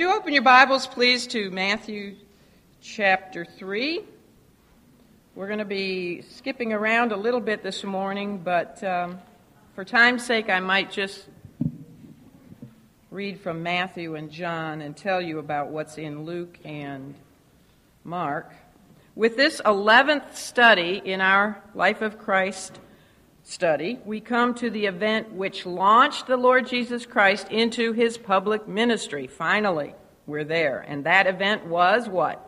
you open your Bibles, please, to Matthew chapter 3? We're going to be skipping around a little bit this morning, but um, for time's sake, I might just read from Matthew and John and tell you about what's in Luke and Mark. With this 11th study in our Life of Christ study, we come to the event which launched the Lord Jesus Christ into his public ministry. Finally, we're there. And that event was what?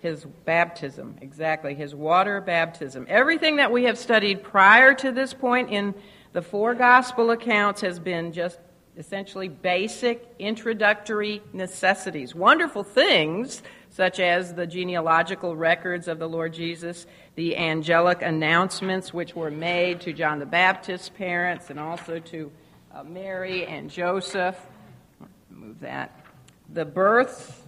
His baptism. Exactly, his water baptism. Everything that we have studied prior to this point in the four gospel accounts has been just essentially basic introductory necessities. Wonderful things such as the genealogical records of the Lord Jesus, the angelic announcements which were made to John the Baptist's parents and also to uh, Mary and Joseph. Move that. The birth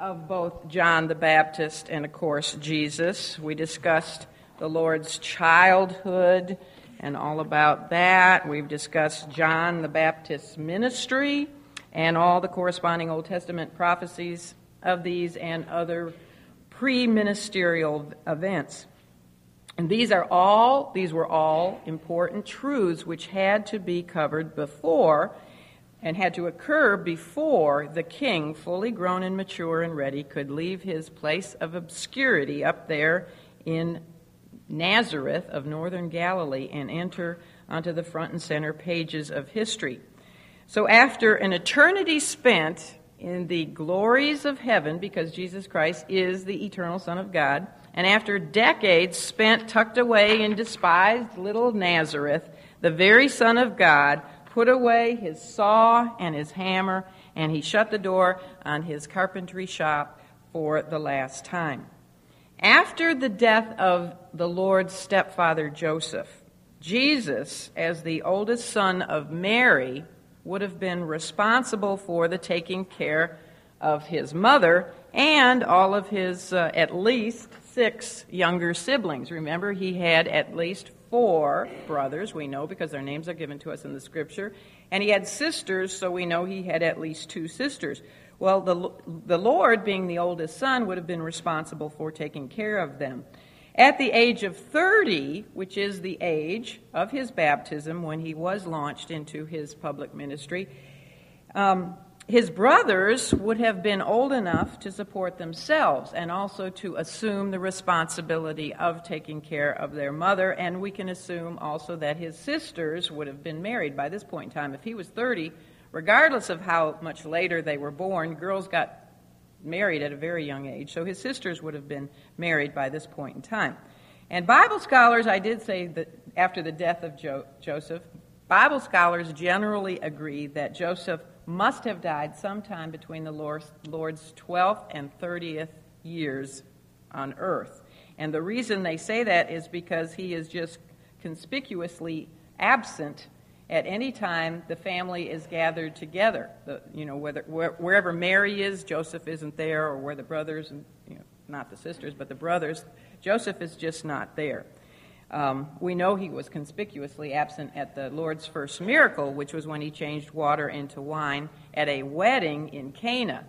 of both John the Baptist and, of course, Jesus. We discussed the Lord's childhood and all about that. We've discussed John the Baptist's ministry and all the corresponding Old Testament prophecies of these and other pre ministerial events. And these are all, these were all important truths which had to be covered before and had to occur before the king, fully grown and mature and ready, could leave his place of obscurity up there in Nazareth of northern Galilee and enter onto the front and center pages of history. So, after an eternity spent in the glories of heaven, because Jesus Christ is the eternal Son of God, and after decades spent tucked away in despised little Nazareth, the very Son of God put away his saw and his hammer, and he shut the door on his carpentry shop for the last time. After the death of the Lord's stepfather Joseph, Jesus, as the oldest son of Mary, would have been responsible for the taking care of his mother and all of his uh, at least six younger siblings. Remember, he had at least four brothers, we know because their names are given to us in the scripture, and he had sisters, so we know he had at least two sisters. Well, the, the Lord, being the oldest son, would have been responsible for taking care of them. At the age of 30, which is the age of his baptism when he was launched into his public ministry, um, his brothers would have been old enough to support themselves and also to assume the responsibility of taking care of their mother. And we can assume also that his sisters would have been married by this point in time. If he was 30, regardless of how much later they were born, girls got married at a very young age, so his sisters would have been married by this point in time. And Bible scholars, I did say that after the death of jo- Joseph, Bible scholars generally agree that Joseph must have died sometime between the Lord's 12th and 30th years on earth. And the reason they say that is because he is just conspicuously absent at any time the family is gathered together. The, you know, whether, where, wherever Mary is, Joseph isn't there, or where the brothers, and you know, not the sisters, but the brothers, Joseph is just not there. Um, we know he was conspicuously absent at the Lord's first miracle, which was when he changed water into wine at a wedding in Cana.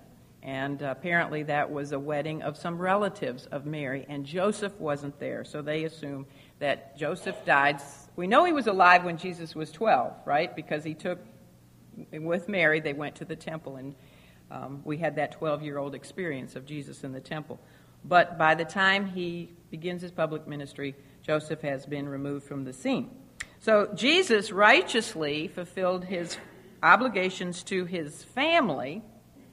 And apparently, that was a wedding of some relatives of Mary, and Joseph wasn't there. So they assume that Joseph died we know he was alive when Jesus was 12, right? Because he took, with Mary, they went to the temple, and um, we had that 12 year old experience of Jesus in the temple. But by the time he begins his public ministry, Joseph has been removed from the scene. So Jesus righteously fulfilled his obligations to his family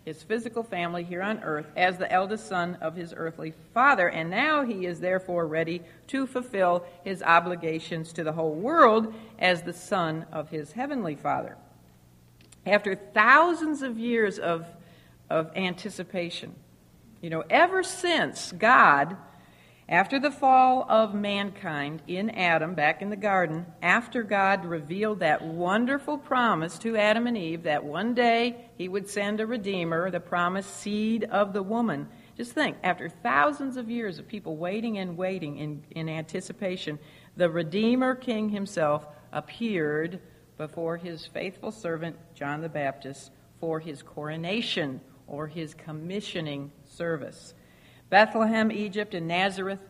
his physical family here on earth as the eldest son of his earthly father, and now he is therefore ready to fulfill his obligations to the whole world as the son of his heavenly father. After thousands of years of, of anticipation, you know, ever since God after the fall of mankind in Adam, back in the garden, after God revealed that wonderful promise to Adam and Eve that one day he would send a Redeemer, the promised seed of the woman, just think, after thousands of years of people waiting and waiting in, in anticipation, the Redeemer King himself appeared before his faithful servant John the Baptist for his coronation or his commissioning service. Bethlehem, Egypt, and Nazareth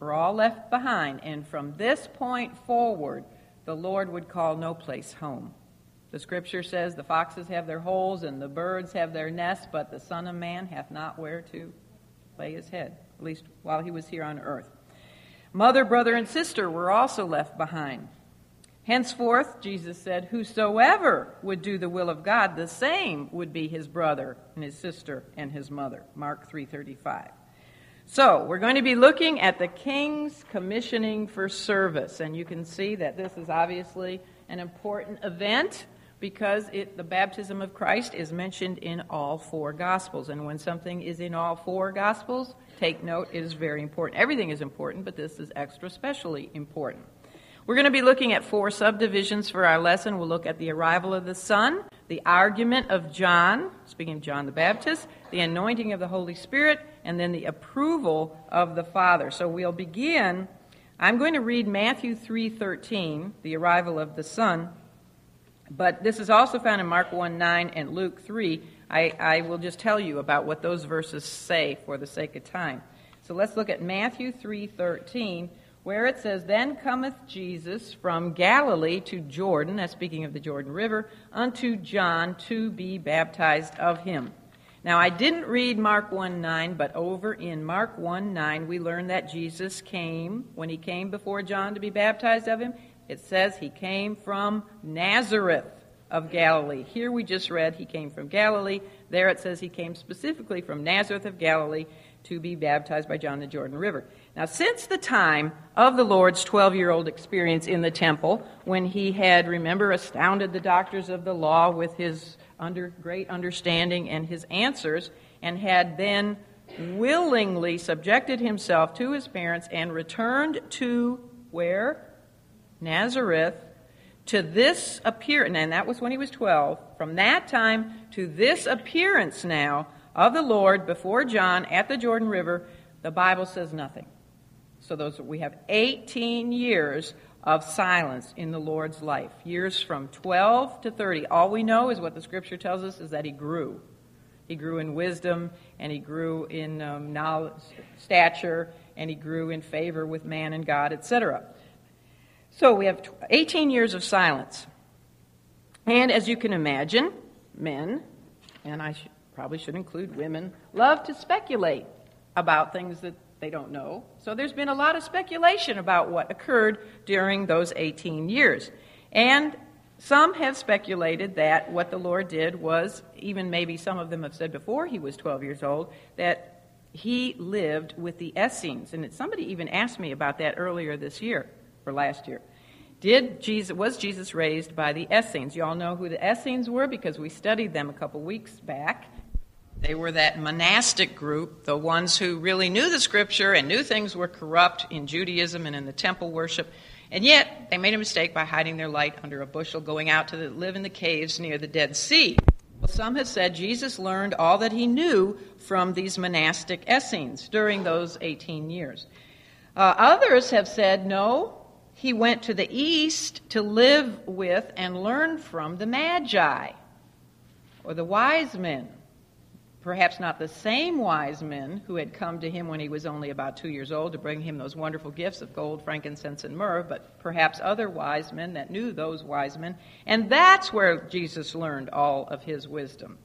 were all left behind, and from this point forward, the Lord would call no place home. The scripture says, The foxes have their holes and the birds have their nests, but the Son of Man hath not where to lay his head, at least while he was here on earth. Mother, brother, and sister were also left behind. Henceforth, Jesus said, Whosoever would do the will of God, the same would be his brother and his sister and his mother. Mark 335. So, we're going to be looking at the king's commissioning for service. And you can see that this is obviously an important event because it, the baptism of Christ is mentioned in all four Gospels. And when something is in all four Gospels, take note, it is very important. Everything is important, but this is extra specially important. We're going to be looking at four subdivisions for our lesson. We'll look at the arrival of the Son, the argument of John, speaking of John the Baptist, the anointing of the Holy Spirit, and then the approval of the Father. So we'll begin. I'm going to read Matthew 3:13, the arrival of the Son, but this is also found in Mark 1 9 and Luke 3. I, I will just tell you about what those verses say for the sake of time. So let's look at Matthew 3:13 where it says, Then cometh Jesus from Galilee to Jordan, that's speaking of the Jordan River, unto John to be baptized of him. Now, I didn't read Mark 1 9, but over in Mark 1 9, we learn that Jesus came, when he came before John to be baptized of him, it says he came from Nazareth of Galilee. Here we just read he came from Galilee. There it says he came specifically from Nazareth of Galilee to be baptized by John the Jordan River. Now, since the time of the Lord's 12 year old experience in the temple, when he had, remember, astounded the doctors of the law with his under, great understanding and his answers, and had then willingly subjected himself to his parents and returned to where? Nazareth. To this appearance, and that was when he was 12. From that time to this appearance now of the Lord before John at the Jordan River, the Bible says nothing. So those we have 18 years of silence in the Lord's life. Years from 12 to 30. All we know is what the scripture tells us is that he grew. He grew in wisdom and he grew in um, knowledge, stature and he grew in favor with man and God, etc. So we have 18 years of silence. And as you can imagine, men, and I sh- probably should include women, love to speculate about things that they don't know. So there's been a lot of speculation about what occurred during those 18 years. And some have speculated that what the Lord did was, even maybe some of them have said before he was 12 years old, that he lived with the Essenes. And somebody even asked me about that earlier this year, or last year. Did Jesus, was Jesus raised by the Essenes? You all know who the Essenes were because we studied them a couple weeks back. They were that monastic group, the ones who really knew the scripture and knew things were corrupt in Judaism and in the temple worship. And yet, they made a mistake by hiding their light under a bushel, going out to live in the caves near the Dead Sea. Well, some have said Jesus learned all that he knew from these monastic Essenes during those 18 years. Uh, others have said, no, he went to the east to live with and learn from the Magi or the wise men perhaps not the same wise men who had come to him when he was only about two years old to bring him those wonderful gifts of gold, frankincense, and myrrh, but perhaps other wise men that knew those wise men. And that's where Jesus learned all of his wisdom.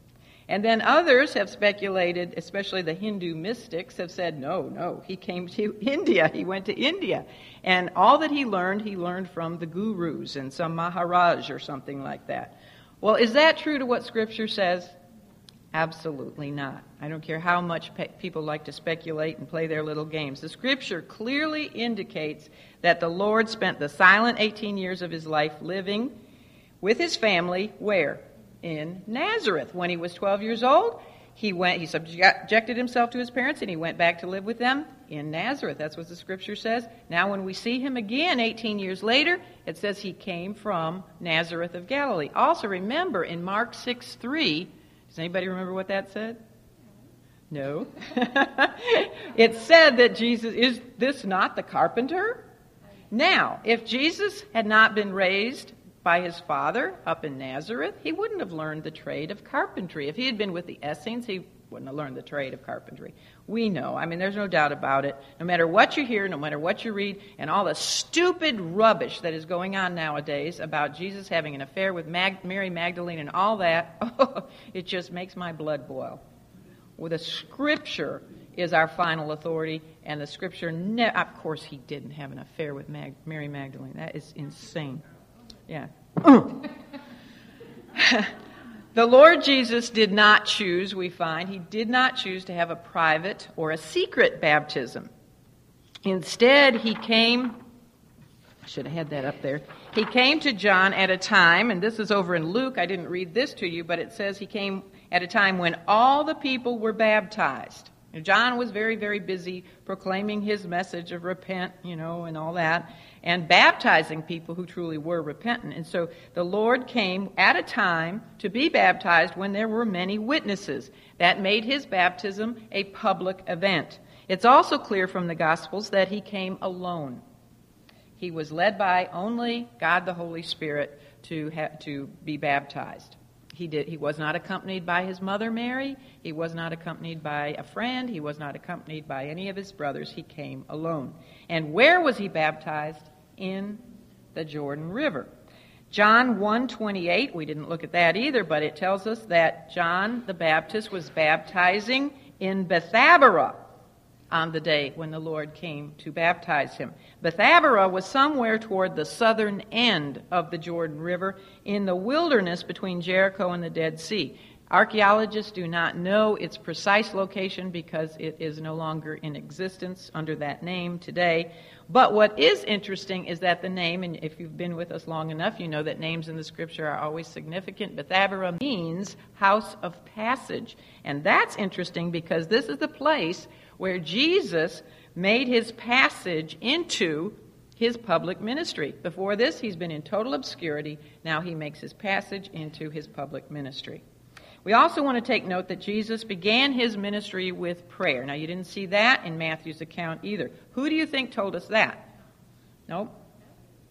And then others have speculated, especially the Hindu mystics, have said, no, no, he came to India. He went to India. And all that he learned, he learned from the gurus and some Maharaj or something like that. Well, is that true to what Scripture says? Absolutely not. I don't care how much pe- people like to speculate and play their little games. The scripture clearly indicates that the Lord spent the silent 18 years of his life living with his family where? In Nazareth. When he was 12 years old, he went he subjected himself to his parents and he went back to live with them in Nazareth. That's what the scripture says. Now when we see him again 18 years later, it says he came from Nazareth of Galilee. Also remember in Mark 6 3, does anybody remember what that said? No. it said that Jesus, is this not the carpenter? Now, if Jesus had not been raised by his father up in Nazareth, he wouldn't have learned the trade of carpentry. If he had been with the Essenes, he wouldn't have learned the trade of carpentry. We know. I mean, there's no doubt about it. No matter what you hear, no matter what you read, and all the stupid rubbish that is going on nowadays about Jesus having an affair with Mag- Mary Magdalene and all that, it just makes my blood boil. Well, the Scripture is our final authority, and the Scripture, ne- of course, he didn't have an affair with Mag- Mary Magdalene. That is insane. Yeah. The Lord Jesus did not choose, we find, he did not choose to have a private or a secret baptism. Instead, he came, I should have had that up there. He came to John at a time, and this is over in Luke. I didn't read this to you, but it says he came at a time when all the people were baptized. John was very, very busy proclaiming his message of repent, you know, and all that, and baptizing people who truly were repentant. And so the Lord came at a time to be baptized when there were many witnesses. That made his baptism a public event. It's also clear from the Gospels that he came alone. He was led by only God the Holy Spirit to, ha- to be baptized. He, did, he was not accompanied by his mother Mary. He was not accompanied by a friend. He was not accompanied by any of his brothers. He came alone. And where was he baptized? In the Jordan River. John 1:28, we didn't look at that either, but it tells us that John the Baptist was baptizing in Bethabara on the day when the Lord came to baptize him. Bethabara was somewhere toward the southern end of the Jordan River in the wilderness between Jericho and the Dead Sea. Archaeologists do not know its precise location because it is no longer in existence under that name today. But what is interesting is that the name, and if you've been with us long enough, you know that names in the scripture are always significant. Bethabara means house of passage. And that's interesting because this is the place where Jesus made his passage into his public ministry. Before this, he's been in total obscurity. Now he makes his passage into his public ministry. We also want to take note that Jesus began his ministry with prayer. Now, you didn't see that in Matthew's account either. Who do you think told us that? Nope.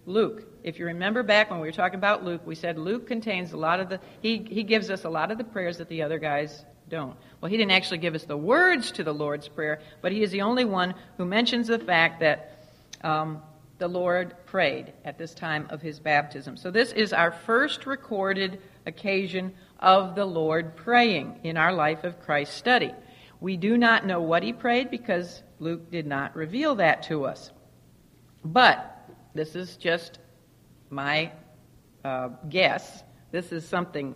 Luke. If you remember back when we were talking about Luke, we said Luke contains a lot of the, he, he gives us a lot of the prayers that the other guys don't. Well, he didn't actually give us the words to the Lord's Prayer, but he is the only one who mentions the fact that um, the Lord prayed at this time of his baptism. So, this is our first recorded occasion of the Lord praying in our Life of Christ study. We do not know what he prayed because Luke did not reveal that to us. But this is just my uh, guess. This is something,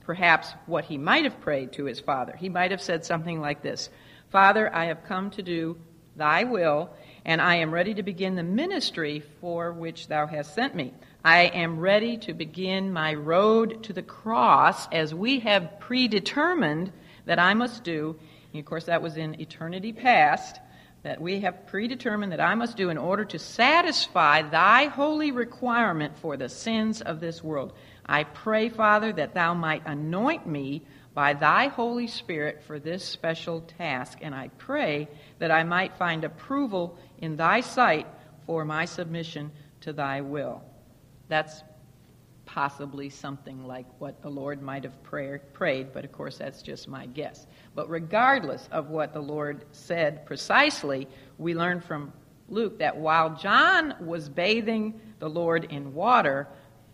perhaps, what he might have prayed to his father. He might have said something like this Father, I have come to do thy will, and I am ready to begin the ministry for which thou hast sent me. I am ready to begin my road to the cross as we have predetermined that I must do. And of course, that was in eternity past, that we have predetermined that I must do in order to satisfy thy holy requirement for the sins of this world. I pray, Father, that thou might anoint me by thy Holy Spirit for this special task, and I pray that I might find approval in thy sight for my submission to thy will. That's possibly something like what the Lord might have prayed, but of course that's just my guess. But regardless of what the Lord said precisely, we learn from Luke that while John was bathing the Lord in water,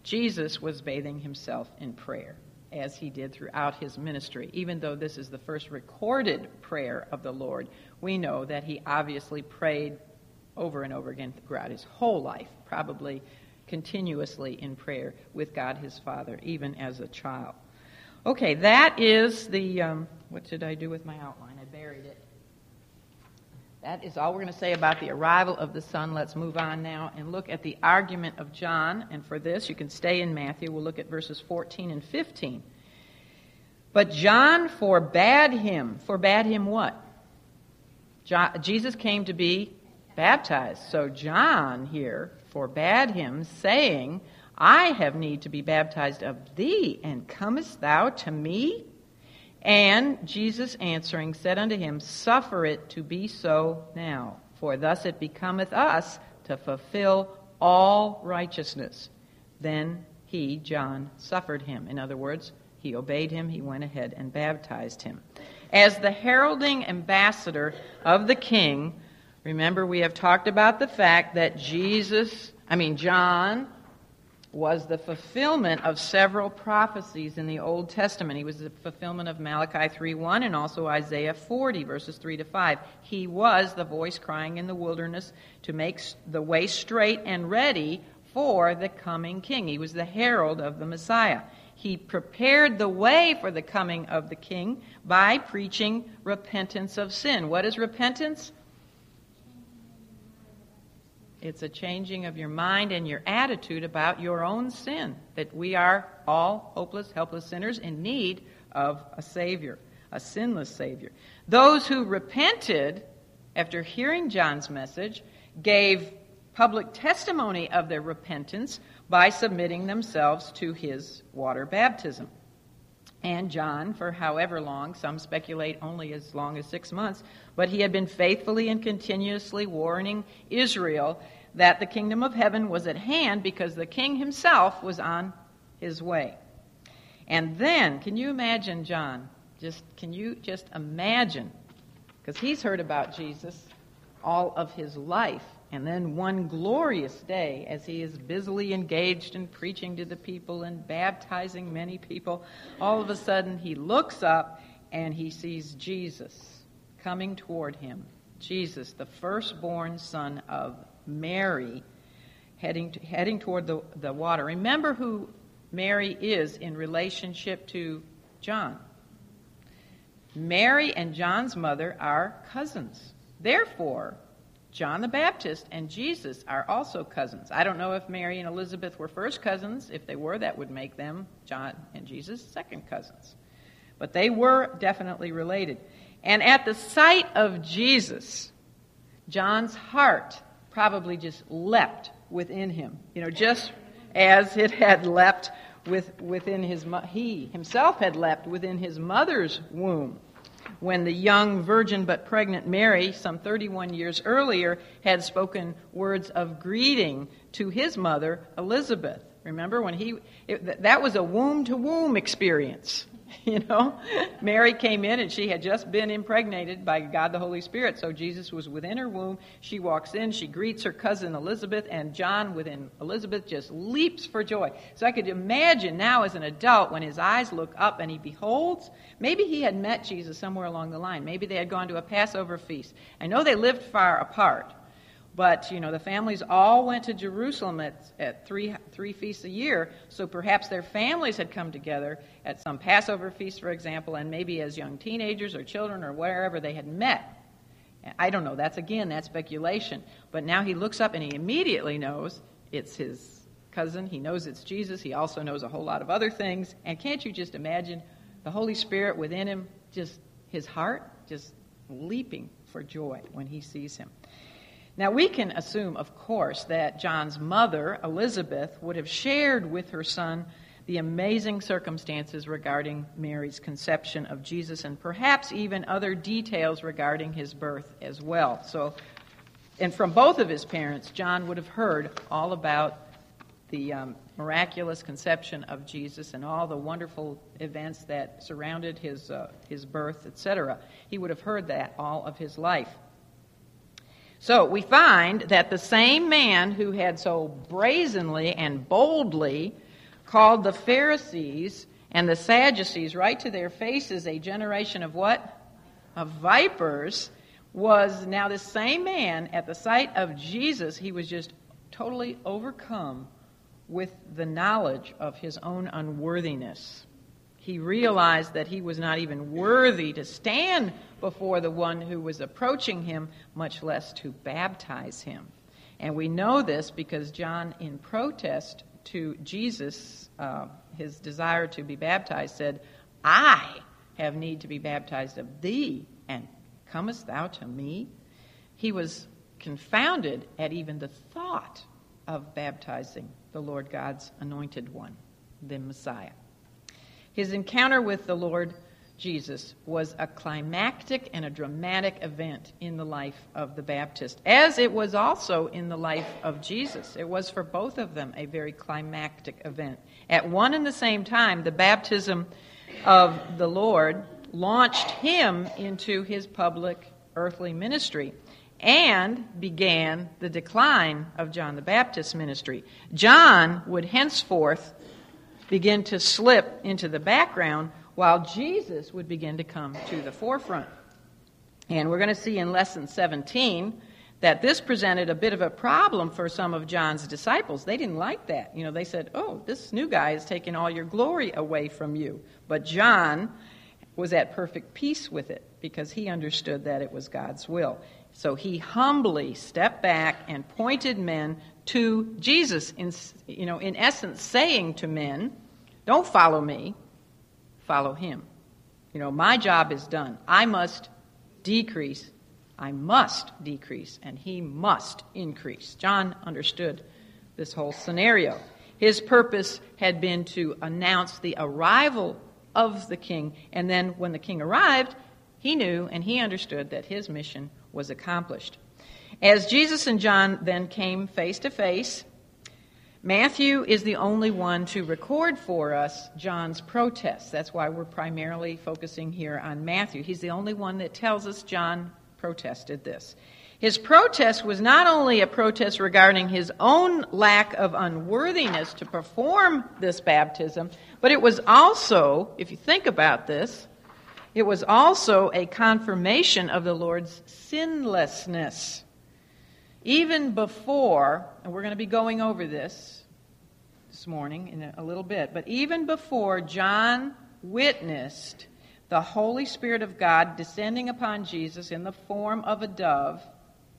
Jesus was bathing himself in prayer, as he did throughout his ministry. Even though this is the first recorded prayer of the Lord, we know that he obviously prayed over and over again throughout his whole life, probably continuously in prayer with God his Father, even as a child. Okay, that is the. Um, what did I do with my outline? I buried it. That is all we're going to say about the arrival of the Son. Let's move on now and look at the argument of John. And for this, you can stay in Matthew. We'll look at verses 14 and 15. But John forbade him. Forbade him what? John, Jesus came to be baptized. So John here forbade him, saying, I have need to be baptized of thee, and comest thou to me? And Jesus answering said unto him, Suffer it to be so now, for thus it becometh us to fulfill all righteousness. Then he, John, suffered him. In other words, he obeyed him, he went ahead and baptized him. As the heralding ambassador of the king, remember we have talked about the fact that Jesus, I mean, John, was the fulfillment of several prophecies in the Old Testament. He was the fulfillment of Malachi 3:1 and also Isaiah 40 verses 3 to 5. He was the voice crying in the wilderness to make the way straight and ready for the coming king. He was the herald of the Messiah. He prepared the way for the coming of the king by preaching repentance of sin. What is repentance? It's a changing of your mind and your attitude about your own sin, that we are all hopeless, helpless sinners in need of a Savior, a sinless Savior. Those who repented after hearing John's message gave public testimony of their repentance by submitting themselves to his water baptism. And John, for however long, some speculate only as long as six months, but he had been faithfully and continuously warning Israel that the kingdom of heaven was at hand because the king himself was on his way. And then, can you imagine John? Just can you just imagine? Because he's heard about Jesus all of his life. And then one glorious day, as he is busily engaged in preaching to the people and baptizing many people, all of a sudden he looks up and he sees Jesus coming toward him. Jesus, the firstborn son of Mary, heading, to, heading toward the, the water. Remember who Mary is in relationship to John. Mary and John's mother are cousins. Therefore, John the Baptist and Jesus are also cousins. I don't know if Mary and Elizabeth were first cousins. If they were, that would make them, John and Jesus, second cousins. But they were definitely related. And at the sight of Jesus, John's heart probably just leapt within him. You know, just as it had leapt with, within his, he himself had leapt within his mother's womb when the young virgin but pregnant Mary, some 31 years earlier, had spoken words of greeting to his mother, Elizabeth. Remember when he, it, that was a womb to womb experience. You know, Mary came in and she had just been impregnated by God the Holy Spirit. So Jesus was within her womb. She walks in, she greets her cousin Elizabeth, and John within Elizabeth just leaps for joy. So I could imagine now as an adult when his eyes look up and he beholds, maybe he had met Jesus somewhere along the line. Maybe they had gone to a Passover feast. I know they lived far apart. But, you know, the families all went to Jerusalem at, at three, three feasts a year, so perhaps their families had come together at some Passover feast, for example, and maybe as young teenagers or children or wherever they had met. I don't know. That's, again, that's speculation. But now he looks up and he immediately knows it's his cousin. He knows it's Jesus. He also knows a whole lot of other things. And can't you just imagine the Holy Spirit within him, just his heart, just leaping for joy when he sees him? Now, we can assume, of course, that John's mother, Elizabeth, would have shared with her son the amazing circumstances regarding Mary's conception of Jesus and perhaps even other details regarding his birth as well. So, and from both of his parents, John would have heard all about the um, miraculous conception of Jesus and all the wonderful events that surrounded his, uh, his birth, etc. He would have heard that all of his life. So we find that the same man who had so brazenly and boldly called the Pharisees and the Sadducees right to their faces a generation of what? Of vipers, was now the same man at the sight of Jesus. He was just totally overcome with the knowledge of his own unworthiness. He realized that he was not even worthy to stand before the one who was approaching him, much less to baptize him. And we know this because John, in protest to Jesus, uh, his desire to be baptized, said, I have need to be baptized of thee, and comest thou to me? He was confounded at even the thought of baptizing the Lord God's anointed one, the Messiah. His encounter with the Lord Jesus was a climactic and a dramatic event in the life of the Baptist, as it was also in the life of Jesus. It was for both of them a very climactic event. At one and the same time, the baptism of the Lord launched him into his public earthly ministry and began the decline of John the Baptist's ministry. John would henceforth begin to slip into the background while Jesus would begin to come to the forefront. And we're going to see in lesson 17 that this presented a bit of a problem for some of John's disciples. They didn't like that. You know, they said, "Oh, this new guy is taking all your glory away from you." But John was at perfect peace with it because he understood that it was God's will. So he humbly stepped back and pointed men to Jesus in you know, in essence saying to men, "Don't follow me, follow him. You know, my job is done. I must decrease. I must decrease, and he must increase. John understood this whole scenario. His purpose had been to announce the arrival of the king, and then when the king arrived, he knew and he understood that his mission was accomplished. As Jesus and John then came face to face, Matthew is the only one to record for us John's protest. That's why we're primarily focusing here on Matthew. He's the only one that tells us John protested this. His protest was not only a protest regarding his own lack of unworthiness to perform this baptism, but it was also, if you think about this, it was also a confirmation of the Lord's sinlessness. Even before, and we're going to be going over this this morning in a little bit, but even before John witnessed the Holy Spirit of God descending upon Jesus in the form of a dove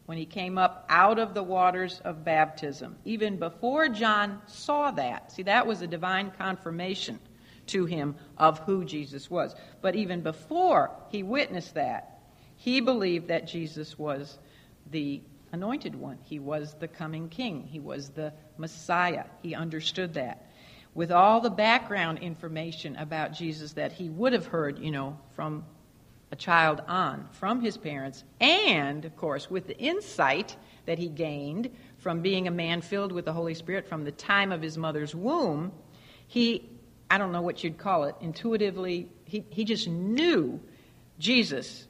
when he came up out of the waters of baptism, even before John saw that, see, that was a divine confirmation to him of who Jesus was. But even before he witnessed that, he believed that Jesus was the anointed one. He was the coming king. He was the Messiah. He understood that. With all the background information about Jesus that he would have heard, you know, from a child on, from his parents, and, of course, with the insight that he gained from being a man filled with the Holy Spirit from the time of his mother's womb, he, I don't know what you'd call it, intuitively, he, he just knew Jesus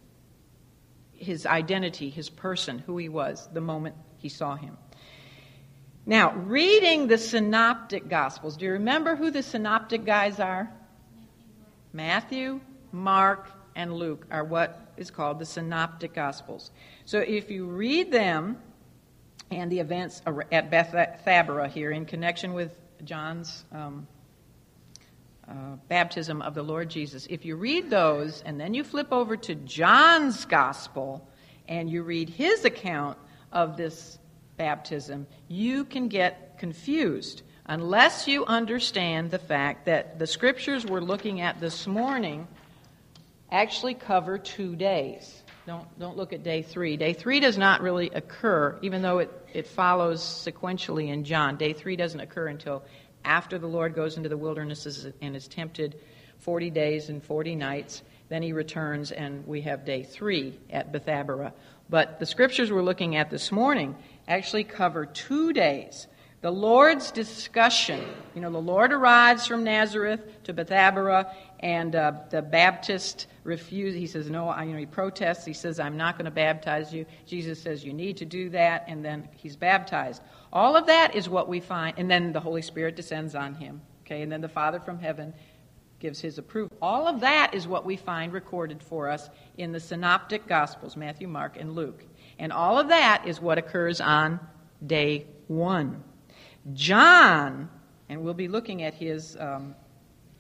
his identity, his person, who he was, the moment he saw him. Now, reading the synoptic gospels, do you remember who the synoptic guys are? Matthew, Mark, and Luke are what is called the synoptic gospels. So if you read them and the events at Bethabara here in connection with John's um, uh, baptism of the Lord Jesus, if you read those and then you flip over to John's gospel and you read his account of this baptism, you can get confused unless you understand the fact that the scriptures we're looking at this morning actually cover two days. Don't, don't look at day three. Day three does not really occur, even though it, it follows sequentially in John. Day three doesn't occur until after the Lord goes into the wilderness and is tempted 40 days and 40 nights. Then he returns, and we have day three at Bethabara. But the scriptures we're looking at this morning actually cover two days. The Lord's discussion, you know, the Lord arrives from Nazareth to Bethabara, and uh, the Baptist refuses. He says, No, I, you know, he protests. He says, I'm not going to baptize you. Jesus says, You need to do that, and then he's baptized. All of that is what we find, and then the Holy Spirit descends on him. Okay, and then the Father from heaven gives his approval. All of that is what we find recorded for us in the synoptic gospels Matthew, Mark, and Luke. And all of that is what occurs on day one. John, and we'll be looking at his, um,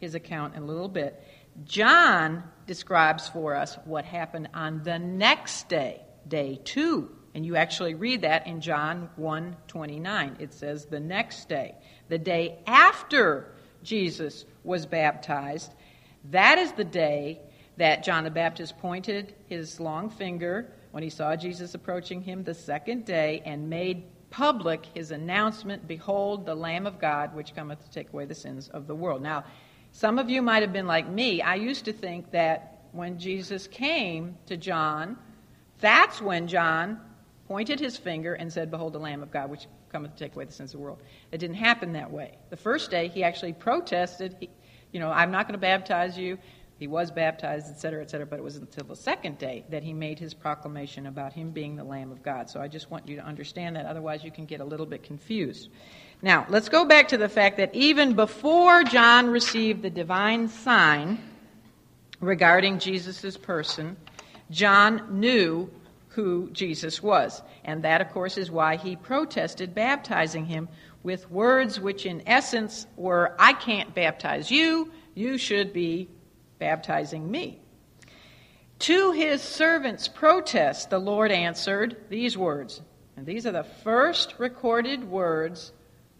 his account in a little bit, John describes for us what happened on the next day, day two. And you actually read that in John 1 29. It says the next day, the day after Jesus was baptized. That is the day that John the Baptist pointed his long finger when he saw Jesus approaching him the second day and made public his announcement Behold, the Lamb of God, which cometh to take away the sins of the world. Now, some of you might have been like me. I used to think that when Jesus came to John, that's when John pointed his finger and said, Behold the Lamb of God, which cometh to take away the sins of the world. It didn't happen that way. The first day, he actually protested, he, you know, I'm not going to baptize you. He was baptized, etc., etc., but it was until the second day that he made his proclamation about him being the Lamb of God. So I just want you to understand that, otherwise, you can get a little bit confused. Now, let's go back to the fact that even before John received the divine sign regarding Jesus' person, John knew who Jesus was. And that, of course, is why he protested baptizing him with words which, in essence, were I can't baptize you, you should be baptizing me. To his servant's protest, the Lord answered these words. And these are the first recorded words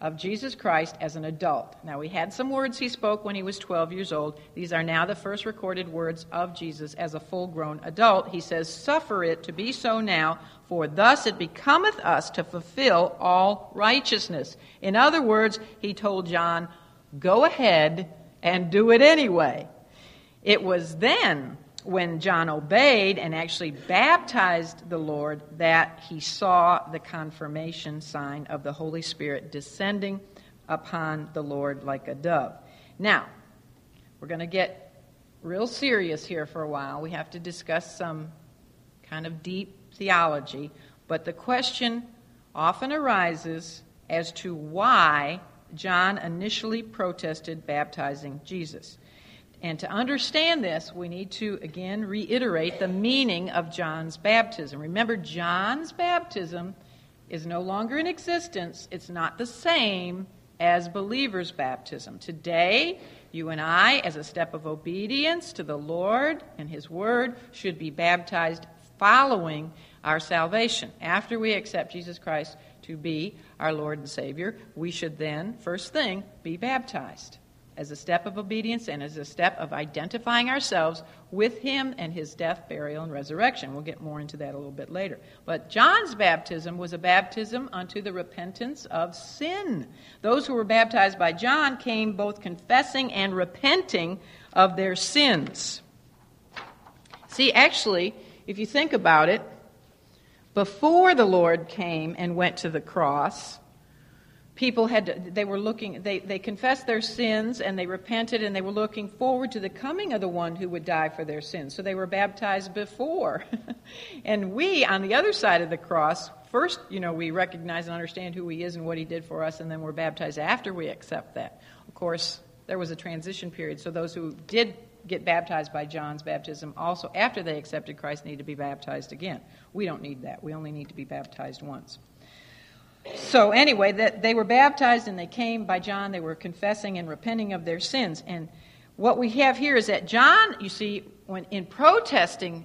of Jesus Christ as an adult. Now, we had some words he spoke when he was 12 years old. These are now the first recorded words of Jesus as a full grown adult. He says, Suffer it to be so now, for thus it becometh us to fulfill all righteousness. In other words, he told John, Go ahead and do it anyway. It was then when John obeyed and actually baptized the Lord that he saw the confirmation sign of the Holy Spirit descending upon the Lord like a dove. Now, we're going to get real serious here for a while. We have to discuss some kind of deep theology, but the question often arises as to why John initially protested baptizing Jesus. And to understand this, we need to again reiterate the meaning of John's baptism. Remember, John's baptism is no longer in existence, it's not the same as believers' baptism. Today, you and I, as a step of obedience to the Lord and His Word, should be baptized following our salvation. After we accept Jesus Christ to be our Lord and Savior, we should then, first thing, be baptized as a step of obedience and as a step of identifying ourselves with him and his death, burial, and resurrection. We'll get more into that a little bit later. But John's baptism was a baptism unto the repentance of sin. Those who were baptized by John came both confessing and repenting of their sins. See, actually, if you think about it, before the Lord came and went to the cross, people had to, they were looking they, they confessed their sins and they repented and they were looking forward to the coming of the one who would die for their sins. So they were baptized before. And we on the other side of the cross first you know we recognize and understand who he is and what he did for us and then we're baptized after we accept that. Of course there was a transition period so those who did get baptized by john's baptism also after they accepted christ need to be baptized again. We don't need that. We only need to be baptized once so anyway, that they were baptized and they came by John. They were confessing and repenting of their sins. And what we have here is that John, you see, when in protesting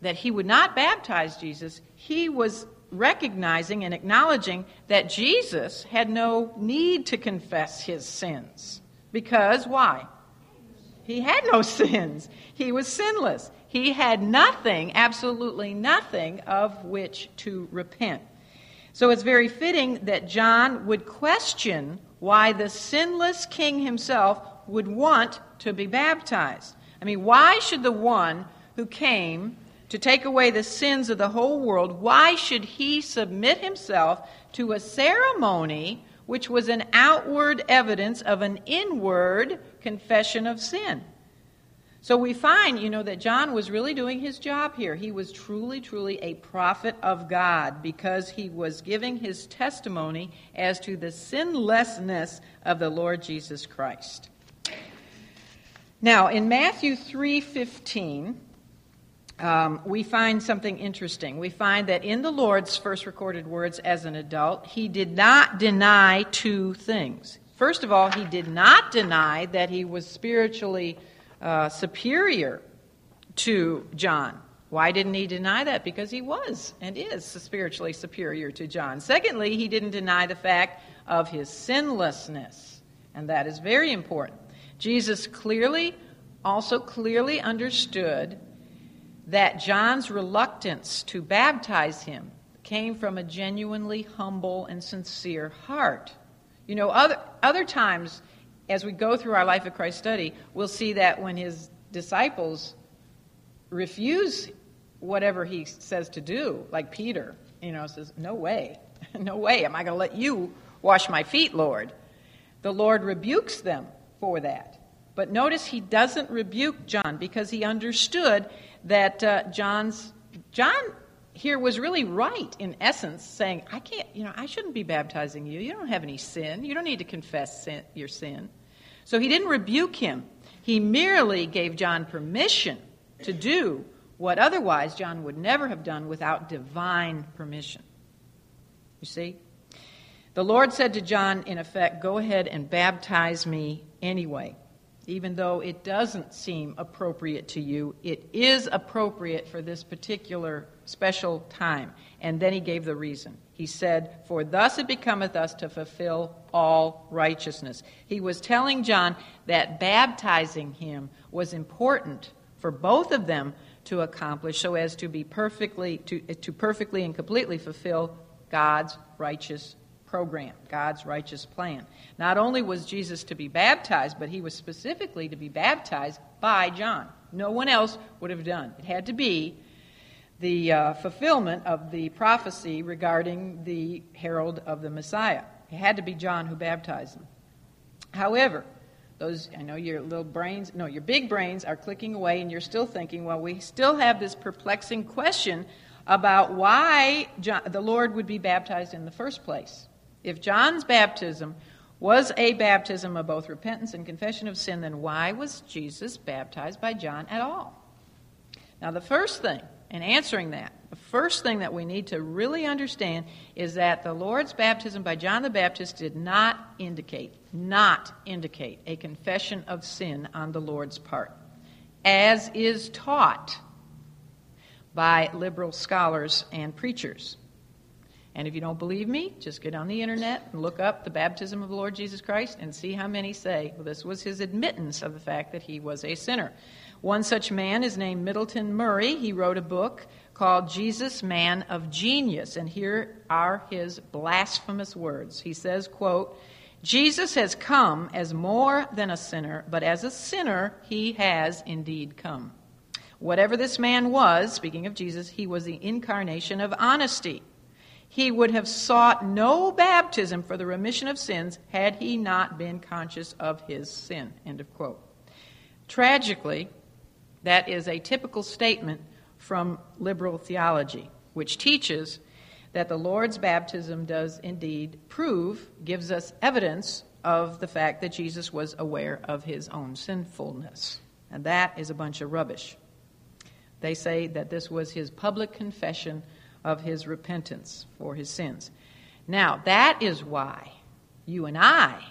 that he would not baptize Jesus, he was recognizing and acknowledging that Jesus had no need to confess his sins. Because why? He had no sins. He was sinless. He had nothing, absolutely nothing, of which to repent. So it's very fitting that John would question why the sinless king himself would want to be baptized. I mean, why should the one who came to take away the sins of the whole world, why should he submit himself to a ceremony which was an outward evidence of an inward confession of sin? So we find, you know, that John was really doing his job here. He was truly, truly a prophet of God because he was giving his testimony as to the sinlessness of the Lord Jesus Christ. Now, in Matthew 3:15, um, we find something interesting. We find that in the Lord's first recorded words as an adult, he did not deny two things. First of all, he did not deny that he was spiritually uh, superior to John. Why didn't he deny that? Because he was and is spiritually superior to John. Secondly, he didn't deny the fact of his sinlessness, and that is very important. Jesus clearly, also clearly understood that John's reluctance to baptize him came from a genuinely humble and sincere heart. You know, other, other times as we go through our Life of Christ study, we'll see that when his disciples refuse whatever he says to do, like Peter, you know, says, No way, no way am I going to let you wash my feet, Lord. The Lord rebukes them for that. But notice he doesn't rebuke John because he understood that uh, John's John here was really right in essence, saying, "I can't, you know, I shouldn't be baptizing you. You don't have any sin. You don't need to confess sin, your sin." So he didn't rebuke him. He merely gave John permission to do what otherwise John would never have done without divine permission. You see? The Lord said to John, in effect, Go ahead and baptize me anyway. Even though it doesn't seem appropriate to you, it is appropriate for this particular special time. And then he gave the reason. He said, For thus it becometh us to fulfill all righteousness. He was telling John that baptizing him was important for both of them to accomplish so as to be perfectly to, to perfectly and completely fulfill God's righteous program, God's righteous plan. Not only was Jesus to be baptized, but he was specifically to be baptized by John. No one else would have done. It had to be the uh, fulfillment of the prophecy regarding the herald of the Messiah. It had to be John who baptized him. However, those I know your little brains, no, your big brains are clicking away, and you're still thinking, well, we still have this perplexing question about why John, the Lord would be baptized in the first place. If John's baptism was a baptism of both repentance and confession of sin, then why was Jesus baptized by John at all? Now, the first thing, in answering that, the first thing that we need to really understand is that the Lord's baptism by John the Baptist did not indicate, not indicate a confession of sin on the Lord's part, as is taught by liberal scholars and preachers. And if you don't believe me, just get on the internet and look up the baptism of the Lord Jesus Christ and see how many say well, this was his admittance of the fact that he was a sinner. One such man is named Middleton Murry. He wrote a book called Jesus Man of Genius, and here are his blasphemous words. He says, quote, Jesus has come as more than a sinner, but as a sinner he has indeed come. Whatever this man was, speaking of Jesus, he was the incarnation of honesty he would have sought no baptism for the remission of sins had he not been conscious of his sin. End of quote. Tragically, that is a typical statement from liberal theology, which teaches that the Lord's baptism does indeed prove, gives us evidence of the fact that Jesus was aware of his own sinfulness. And that is a bunch of rubbish. They say that this was his public confession of his repentance for his sins. Now, that is why you and I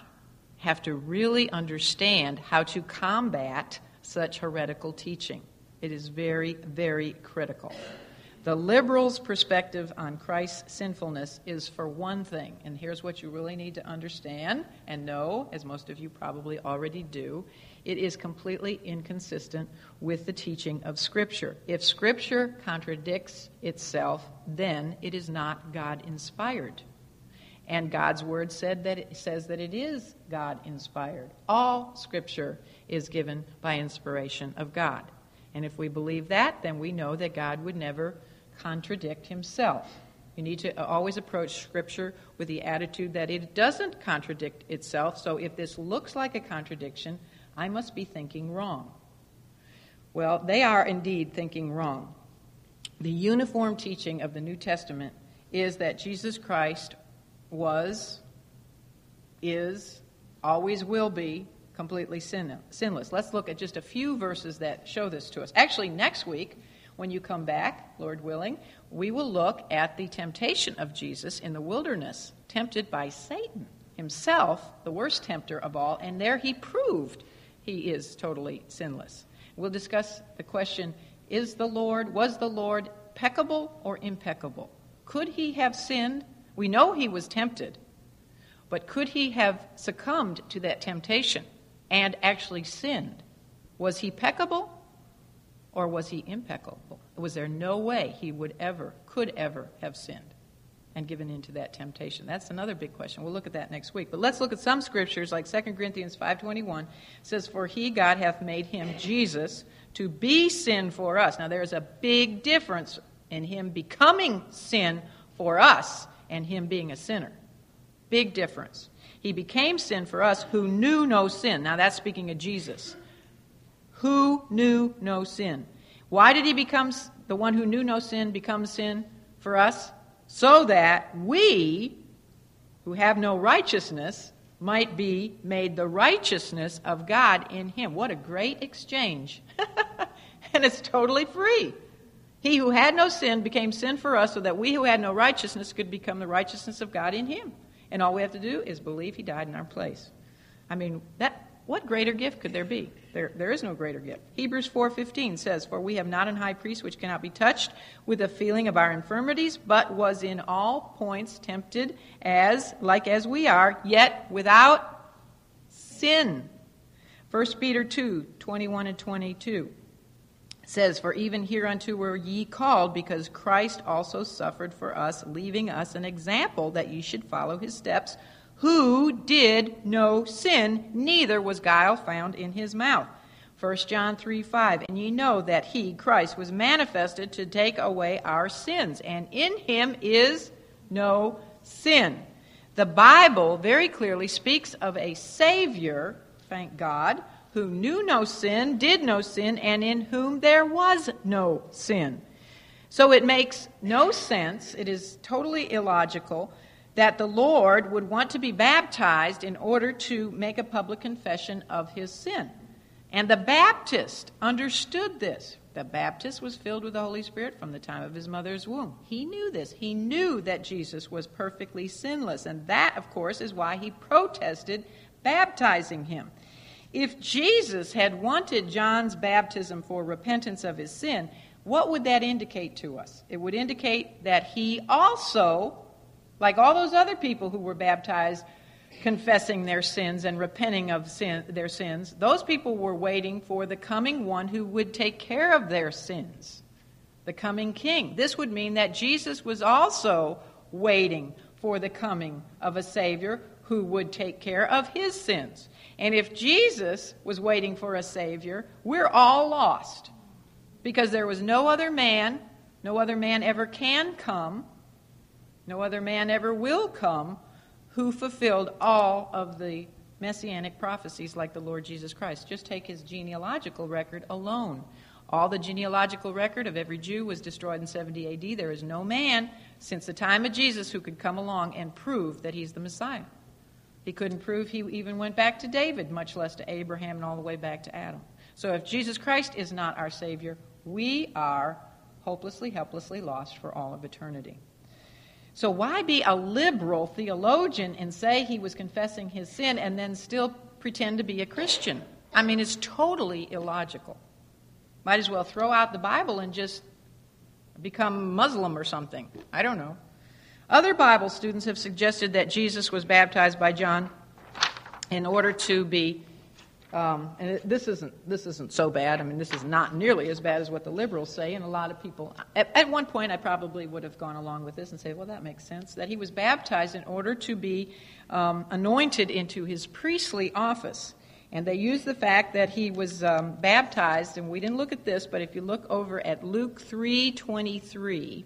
have to really understand how to combat such heretical teaching. It is very, very critical. The liberals' perspective on Christ's sinfulness is for one thing, and here's what you really need to understand and know, as most of you probably already do it is completely inconsistent with the teaching of Scripture. If Scripture contradicts itself, then it is not God inspired. And God's word said that it says that it is God inspired. All scripture is given by inspiration of God. And if we believe that, then we know that God would never contradict himself. You need to always approach scripture with the attitude that it doesn't contradict itself. So if this looks like a contradiction, I must be thinking wrong. Well, they are indeed thinking wrong. The uniform teaching of the New Testament is that Jesus Christ was, is, always will be completely sin- sinless. Let's look at just a few verses that show this to us. Actually, next week, when you come back, Lord willing, we will look at the temptation of Jesus in the wilderness, tempted by Satan himself, the worst tempter of all, and there he proved he is totally sinless. We'll discuss the question is the Lord, was the Lord peccable or impeccable? Could he have sinned? We know he was tempted, but could he have succumbed to that temptation and actually sinned? Was he peccable or was he impeccable? Was there no way he would ever, could ever have sinned? and given into that temptation? That's another big question. We'll look at that next week. But let's look at some scriptures like 2 Corinthians 5:21 says for he God hath made him Jesus to be sin for us. Now there's a big difference in him becoming sin for us and him being a sinner. Big difference. He became sin for us who knew no sin. Now that's speaking of Jesus. Who knew no sin. Why did he become the one who knew no sin become sin for us? So that we, who have no righteousness, might be made the righteousness of God in him. What a great exchange. and it's totally free. He who had no sin became sin for us so that we who had no righteousness could become the righteousness of God in him. And all we have to do is believe he died in our place. I mean, that what greater gift could there be? There, there is no greater gift. Hebrews 4:15 says, "For we have not an high priest which cannot be touched with the feeling of our infirmities, but was in all points tempted as like as we are, yet without sin." 1 Peter 2:21 and 22 says, For even hereunto were ye called, because Christ also suffered for us, leaving us an example that ye should follow his steps, who did no sin, neither was guile found in his mouth. 1 John 3 5. And ye know that he, Christ, was manifested to take away our sins, and in him is no sin. The Bible very clearly speaks of a Savior, thank God, who knew no sin, did no sin, and in whom there was no sin. So it makes no sense, it is totally illogical, that the Lord would want to be baptized in order to make a public confession of his sin. And the Baptist understood this. The Baptist was filled with the Holy Spirit from the time of his mother's womb. He knew this. He knew that Jesus was perfectly sinless. And that, of course, is why he protested baptizing him. If Jesus had wanted John's baptism for repentance of his sin, what would that indicate to us? It would indicate that he also, like all those other people who were baptized, confessing their sins and repenting of sin, their sins, those people were waiting for the coming one who would take care of their sins, the coming king. This would mean that Jesus was also waiting for the coming of a Savior who would take care of his sins. And if Jesus was waiting for a Savior, we're all lost. Because there was no other man, no other man ever can come, no other man ever will come, who fulfilled all of the messianic prophecies like the Lord Jesus Christ. Just take his genealogical record alone. All the genealogical record of every Jew was destroyed in 70 AD. There is no man since the time of Jesus who could come along and prove that he's the Messiah. He couldn't prove he even went back to David, much less to Abraham and all the way back to Adam. So if Jesus Christ is not our Savior, we are hopelessly, helplessly lost for all of eternity. So why be a liberal theologian and say he was confessing his sin and then still pretend to be a Christian? I mean, it's totally illogical. Might as well throw out the Bible and just become Muslim or something. I don't know. Other Bible students have suggested that Jesus was baptized by John in order to be. Um, and this isn't this isn't so bad. I mean, this is not nearly as bad as what the liberals say. And a lot of people, at, at one point, I probably would have gone along with this and say, "Well, that makes sense." That he was baptized in order to be um, anointed into his priestly office. And they use the fact that he was um, baptized, and we didn't look at this, but if you look over at Luke three twenty three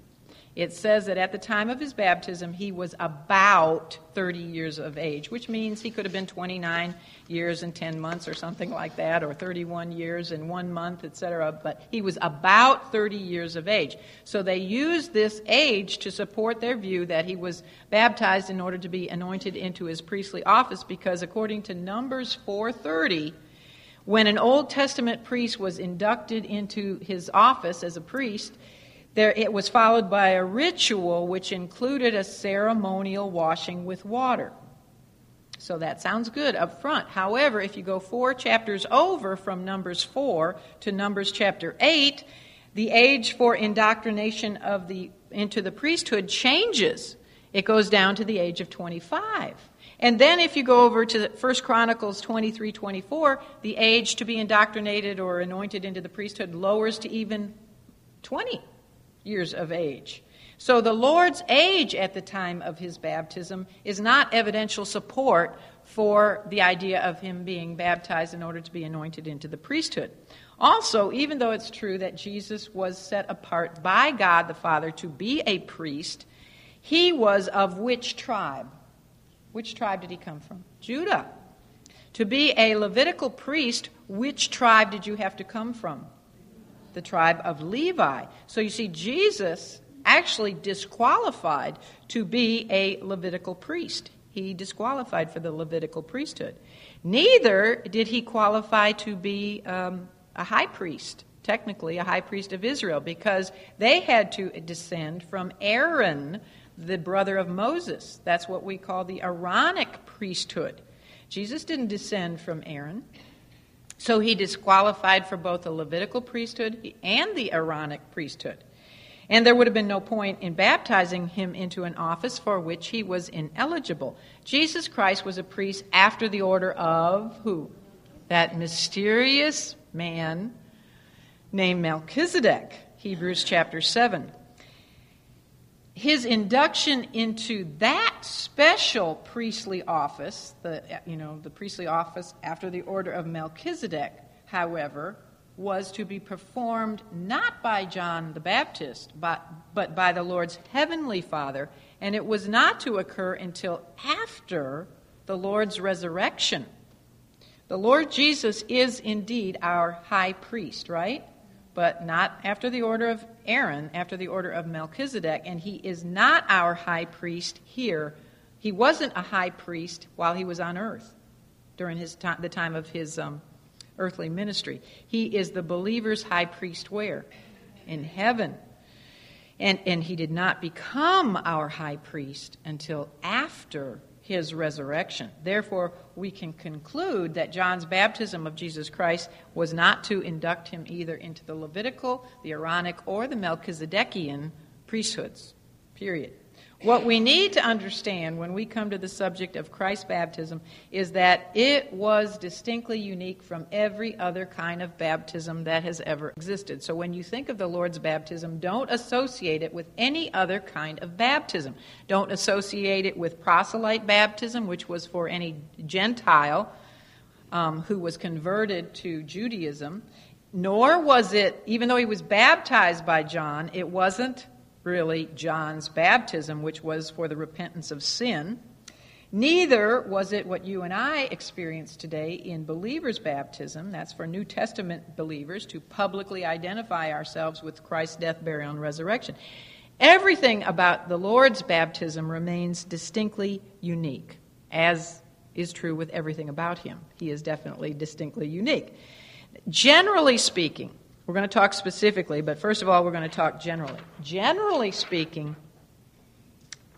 it says that at the time of his baptism, he was about 30 years of age, which means he could have been 29 years and 10 months or something like that, or 31 years and one month, etc. But he was about 30 years of age. So they used this age to support their view that he was baptized in order to be anointed into his priestly office, because according to Numbers 430, when an Old Testament priest was inducted into his office as a priest, there, it was followed by a ritual which included a ceremonial washing with water. So that sounds good up front. However, if you go four chapters over from Numbers 4 to Numbers chapter 8, the age for indoctrination of the, into the priesthood changes. It goes down to the age of 25. And then if you go over to 1 Chronicles 23 24, the age to be indoctrinated or anointed into the priesthood lowers to even 20 years of age. So the Lord's age at the time of his baptism is not evidential support for the idea of him being baptized in order to be anointed into the priesthood. Also, even though it's true that Jesus was set apart by God the Father to be a priest, he was of which tribe? Which tribe did he come from? Judah. To be a Levitical priest, which tribe did you have to come from? The tribe of Levi. So you see, Jesus actually disqualified to be a Levitical priest. He disqualified for the Levitical priesthood. Neither did he qualify to be um, a high priest, technically a high priest of Israel, because they had to descend from Aaron, the brother of Moses. That's what we call the Aaronic priesthood. Jesus didn't descend from Aaron. So he disqualified for both the Levitical priesthood and the Aaronic priesthood. And there would have been no point in baptizing him into an office for which he was ineligible. Jesus Christ was a priest after the order of who? That mysterious man named Melchizedek, Hebrews chapter 7. His induction into that special priestly office, the, you know, the priestly office after the order of Melchizedek, however, was to be performed not by John the Baptist, but, but by the Lord's heavenly Father, and it was not to occur until after the Lord's resurrection. The Lord Jesus is indeed our high priest, right? But not after the order of Aaron, after the order of Melchizedek, and he is not our high priest here. He wasn't a high priest while he was on earth during his time, the time of his um, earthly ministry. He is the believer's high priest where? In heaven. And, and he did not become our high priest until after his resurrection. Therefore, we can conclude that John's baptism of Jesus Christ was not to induct him either into the Levitical, the Aaronic, or the Melchizedekian priesthoods. Period. What we need to understand when we come to the subject of Christ's baptism is that it was distinctly unique from every other kind of baptism that has ever existed. So when you think of the Lord's baptism, don't associate it with any other kind of baptism. Don't associate it with proselyte baptism, which was for any Gentile um, who was converted to Judaism. Nor was it, even though he was baptized by John, it wasn't really John's baptism, which was for the repentance of sin. Neither was it what you and I experience today in believers' baptism. That's for New Testament believers to publicly identify ourselves with Christ's death, burial, and resurrection. Everything about the Lord's baptism remains distinctly unique, as is true with everything about him. He is definitely distinctly unique. Generally speaking, we're going to talk specifically, but first of all, we're going to talk generally. Generally speaking,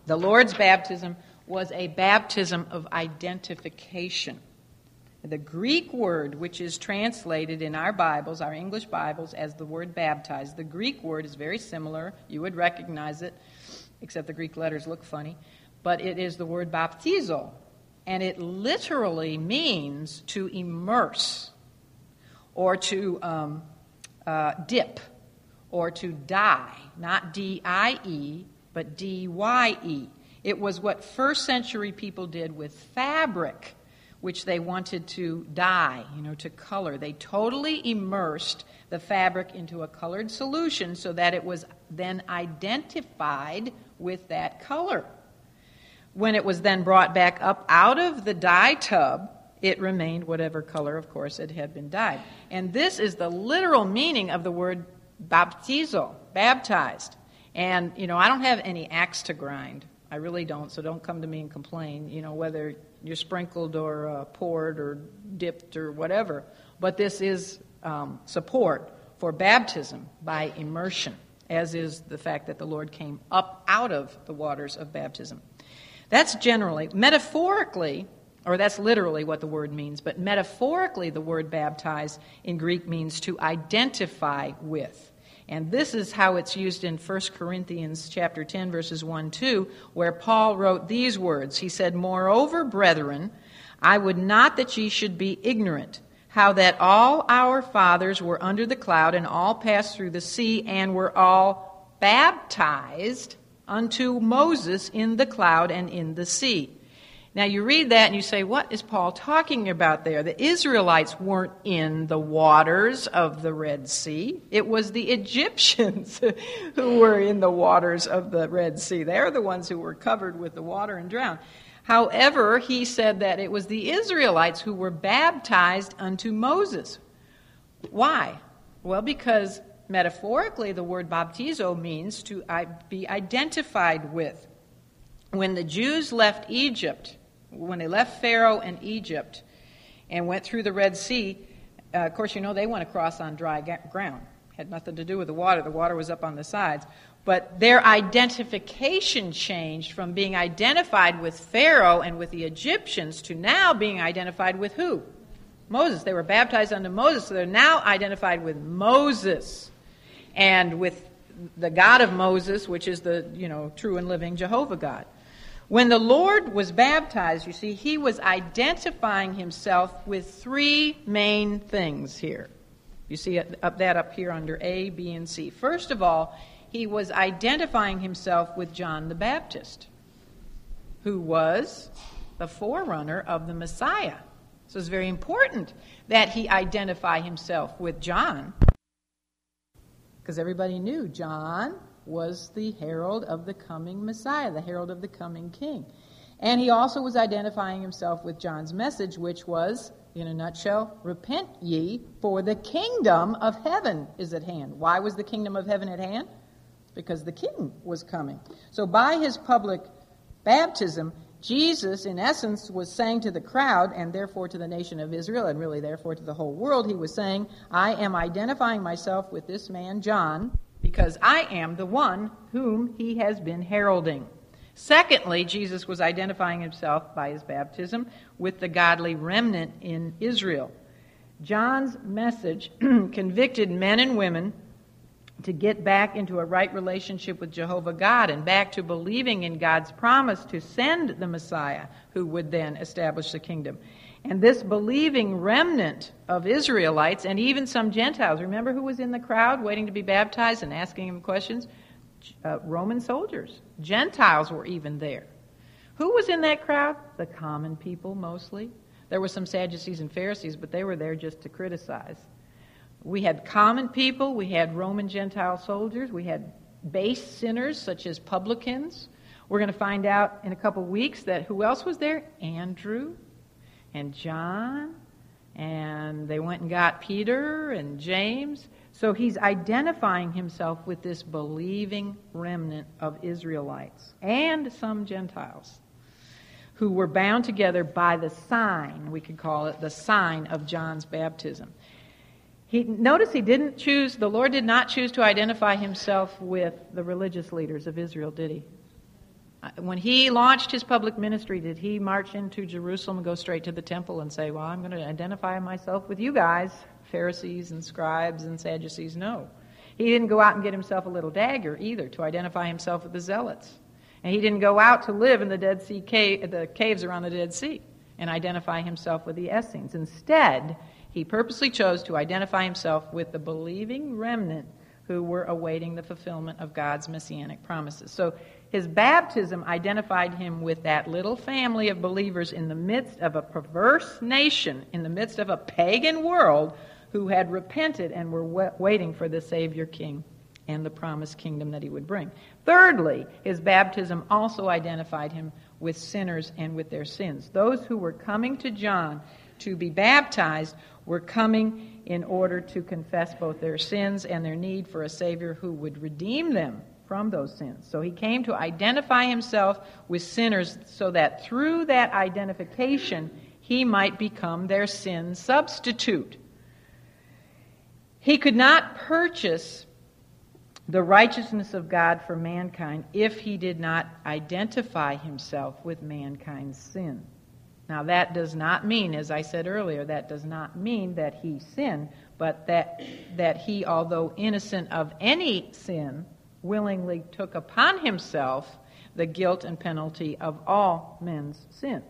the Lord's baptism was a baptism of identification. The Greek word, which is translated in our Bibles, our English Bibles, as the word baptized, the Greek word is very similar. You would recognize it, except the Greek letters look funny. But it is the word baptizo, and it literally means to immerse or to um, uh, dip or to dye, not D I E, but D Y E. It was what first century people did with fabric, which they wanted to dye, you know, to color. They totally immersed the fabric into a colored solution so that it was then identified with that color. When it was then brought back up out of the dye tub, it remained whatever color, of course, it had been dyed. And this is the literal meaning of the word baptizo, baptized. And, you know, I don't have any axe to grind. I really don't, so don't come to me and complain, you know, whether you're sprinkled or uh, poured or dipped or whatever. But this is um, support for baptism by immersion, as is the fact that the Lord came up out of the waters of baptism. That's generally. Metaphorically, or that's literally what the word means, but metaphorically, the word baptize in Greek means to identify with. And this is how it's used in 1 Corinthians chapter 10 verses 1 2 where Paul wrote these words. He said, "Moreover, brethren, I would not that ye should be ignorant how that all our fathers were under the cloud and all passed through the sea and were all baptized unto Moses in the cloud and in the sea. Now you read that and you say, what is Paul talking about there? The Israelites weren't in the waters of the Red Sea. It was the Egyptians who were in the waters of the Red Sea. They're the ones who were covered with the water and drowned. However, he said that it was the Israelites who were baptized unto Moses. Why? Well, because metaphorically, the word baptizo means to uh, be identified with. When the Jews left Egypt, when they left Pharaoh and Egypt and went through the Red Sea, uh, of course, you know they went across on dry ga- ground. Had nothing to do with the water. The water was up on the sides. But their identification changed from being identified with Pharaoh and with the Egyptians to now being identified with who? Moses. They were baptized under Moses, so they're now identified with Moses and with the God of Moses, which is the, you know, true and living Jehovah God. When the Lord was baptized, you see, he was identifying himself with three main things here. You see up that up here under A, B, and C. First of all, he was identifying himself with John the Baptist, who was the forerunner of the Messiah. So it's very important that he identify himself with John, because everybody knew John was the herald of the coming Messiah, the herald of the coming King. And he also was identifying himself with John's message, which was, in a nutshell, repent ye, for the kingdom of heaven is at hand. Why was the kingdom of heaven at hand? Because the king was coming. So by his public baptism, Jesus, in essence, was saying to the crowd, and therefore to the nation of Israel, and really therefore to the whole world, he was saying, I am identifying myself with this man, John because I am the one whom he has been heralding. Secondly, Jesus was identifying himself by his baptism with the godly remnant in Israel. John's message convicted men and women to get back into a right relationship with Jehovah God and back to believing in God's promise to send the Messiah who would then establish the kingdom. And this believing remnant of Israelites and even some Gentiles, remember who was in the crowd waiting to be baptized and asking him questions? Uh, Roman soldiers. Gentiles were even there. Who was in that crowd? The common people mostly. There were some Sadducees and Pharisees, but they were there just to criticize. We had common people, we had Roman Gentile soldiers, we had base sinners such as publicans. We're going to find out in a couple weeks that who else was there? Andrew, and John, and they went and got Peter and James. So he's identifying himself with this believing remnant of Israelites and some Gentiles who were bound together by the sign, we could call it the sign of John's baptism. He, notice he didn't choose, the Lord did not choose to identify himself with the religious leaders of Israel, did he? When he launched his public ministry, did he march into Jerusalem and go straight to the temple and say, Well, I'm going to identify myself with you guys, Pharisees and scribes and Sadducees? No. He didn't go out and get himself a little dagger either to identify himself with the zealots. And he didn't go out to live in the Dead Sea cave, the caves around the Dead Sea and identify himself with the Essenes. Instead, he purposely chose to identify himself with the believing remnant who were awaiting the fulfillment of God's messianic promises. So his baptism identified him with that little family of believers in the midst of a perverse nation, in the midst of a pagan world, who had repented and were waiting for the Savior King and the promised kingdom that he would bring. Thirdly, his baptism also identified him with sinners and with their sins. Those who were coming to John to be baptized were coming in order to confess both their sins and their need for a Savior who would redeem them from those sins. So he came to identify himself with sinners so that through that identification he might become their sin substitute. He could not purchase the righteousness of God for mankind if he did not identify himself with mankind's sin. Now, that does not mean, as I said earlier, that does not mean that he sinned, but that, that he, although innocent of any sin, willingly took upon himself the guilt and penalty of all men's sin.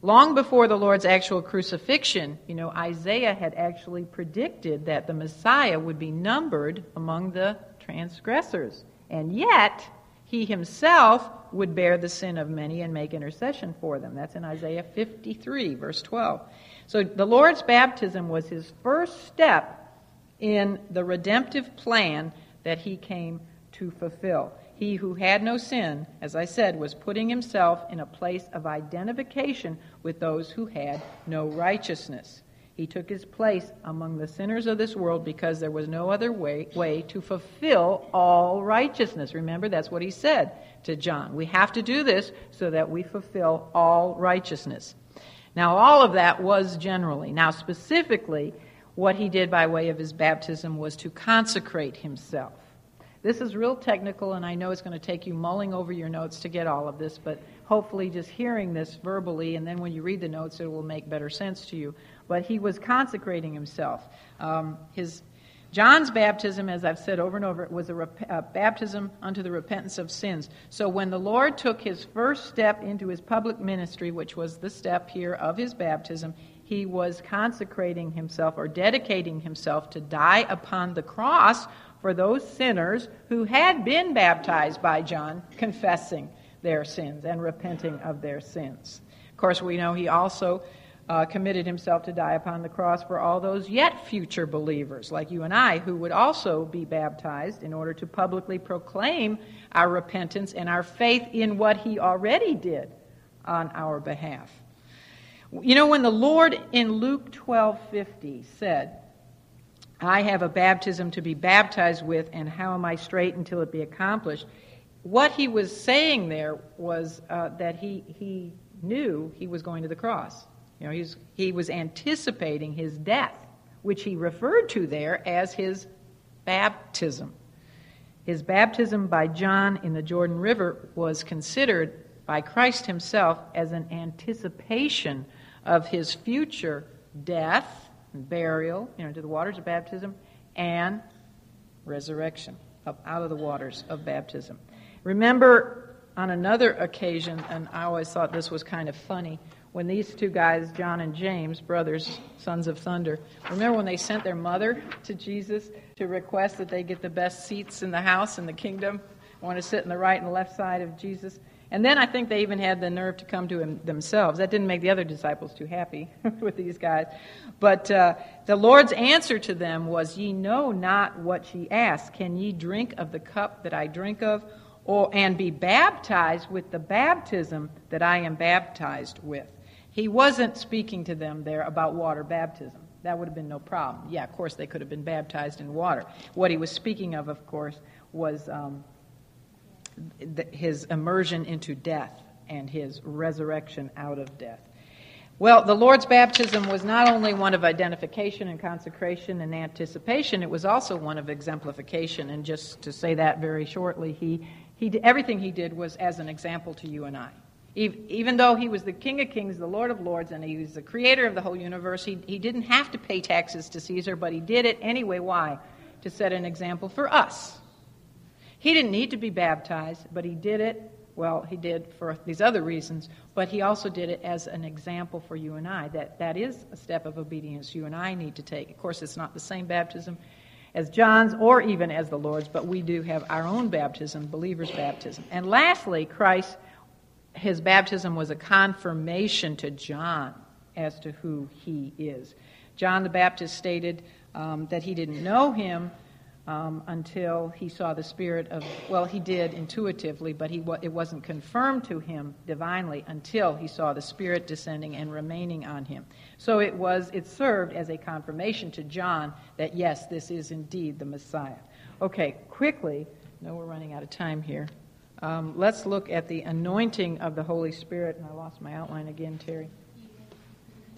Long before the Lord's actual crucifixion, you know, Isaiah had actually predicted that the Messiah would be numbered among the transgressors. And yet, he himself would bear the sin of many and make intercession for them. That's in Isaiah 53, verse 12. So the Lord's baptism was his first step in the redemptive plan that he came to fulfill. He who had no sin, as I said, was putting himself in a place of identification with those who had no righteousness. He took his place among the sinners of this world because there was no other way, way to fulfill all righteousness. Remember, that's what he said to John. We have to do this so that we fulfill all righteousness. Now, all of that was generally. Now, specifically, what he did by way of his baptism was to consecrate himself. This is real technical, and I know it's going to take you mulling over your notes to get all of this, but hopefully, just hearing this verbally, and then when you read the notes, it will make better sense to you but he was consecrating himself. Um, his John's baptism, as I've said over and over, was a, rep- a, baptism unto the repentance of sins. So when the Lord took his first step into his public ministry, which was the step here of his baptism, he was consecrating himself or dedicating himself to die upon the cross for those sinners who had been baptized by John, confessing their sins and repenting of their sins. Of course, we know he also uh, committed himself to die upon the cross for all those yet future believers, like you and I, who would also be baptized in order to publicly proclaim our repentance and our faith in what he already did on our behalf. You know, when the Lord in Luke 12:50 said, I have a baptism to be baptized with, and how am I straight until it be accomplished? What he was saying there was uh, that he, he knew he was going to the cross. You know, he's, he was anticipating his death, which he referred to there as his baptism. His baptism by John in the Jordan River was considered by Christ himself as an anticipation of his future death and burial, you know, to the waters of baptism, and resurrection up out of the waters of baptism. Remember on another occasion, and I always thought this was kind of funny, when these two guys, John and James, brothers, sons of thunder, remember when they sent their mother to Jesus to request that they get the best seats in the house in the kingdom? Want to sit in the right and left side of Jesus? And then I think they even had the nerve to come to him themselves. That didn't make the other disciples too happy with these guys. But uh, the Lord's answer to them was, Ye know not what ye ask. Can ye drink of the cup that I drink of? Or, and be baptized with the baptism that I am baptized with? He wasn't speaking to them there about water baptism. That would have been no problem. Yeah, of course, they could have been baptized in water. What he was speaking of, of course, was um, his immersion into death and his resurrection out of death. Well, the Lord's baptism was not only one of identification and consecration and anticipation, it was also one of exemplification. And just to say that very shortly, he, he, everything he did was as an example to you and I. Even though he was the King of Kings, the Lord of Lords, and he was the creator of the whole universe, he, he didn't have to pay taxes to Caesar, but he did it anyway. Why? To set an example for us. He didn't need to be baptized, but he did it. Well, he did for these other reasons, but he also did it as an example for you and I. That, that is a step of obedience you and I need to take. Of course, it's not the same baptism as John's or even as the Lord's, but we do have our own baptism, believer's baptism. And lastly, Christ his baptism was a confirmation to John as to who he is. John the Baptist stated um, that he didn't know him um, until he saw the Spirit of, well, he did intuitively, but he, it wasn't confirmed to him divinely until he saw the Spirit descending and remaining on him. So it was, it served as a confirmation to John that yes, this is indeed the Messiah. Okay, quickly, no, we're running out of time here. Um, let's look at the anointing of the Holy Spirit. And I lost my outline again, Terry.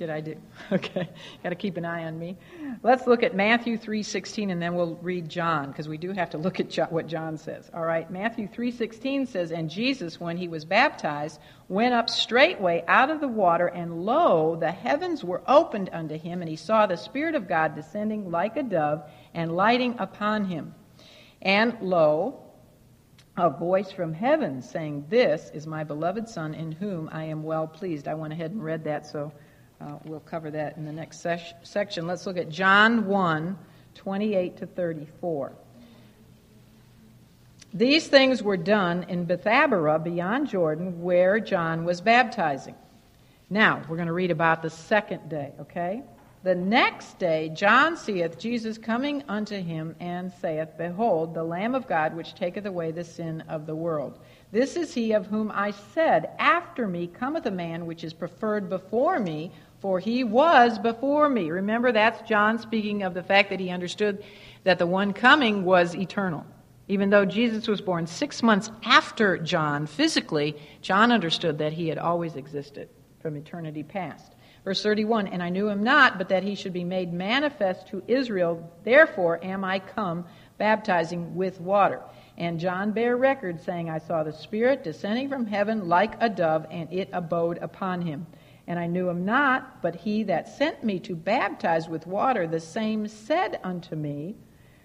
Did I do? Okay. Got to keep an eye on me. Let's look at Matthew 3:16 and then we'll read John because we do have to look at what John says. All right. Matthew 3:16 says, "And Jesus when he was baptized went up straightway out of the water and lo, the heavens were opened unto him and he saw the spirit of God descending like a dove and lighting upon him. And lo, a voice from heaven saying, This is my beloved Son in whom I am well pleased. I went ahead and read that, so uh, we'll cover that in the next ses- section. Let's look at John 1 28 to 34. These things were done in Bethabara beyond Jordan, where John was baptizing. Now, we're going to read about the second day, okay? The next day, John seeth Jesus coming unto him, and saith, Behold, the Lamb of God, which taketh away the sin of the world. This is he of whom I said, After me cometh a man which is preferred before me, for he was before me. Remember, that's John speaking of the fact that he understood that the one coming was eternal. Even though Jesus was born six months after John physically, John understood that he had always existed from eternity past. Verse 31 And I knew him not, but that he should be made manifest to Israel. Therefore am I come baptizing with water. And John bare record, saying, I saw the Spirit descending from heaven like a dove, and it abode upon him. And I knew him not, but he that sent me to baptize with water, the same said unto me,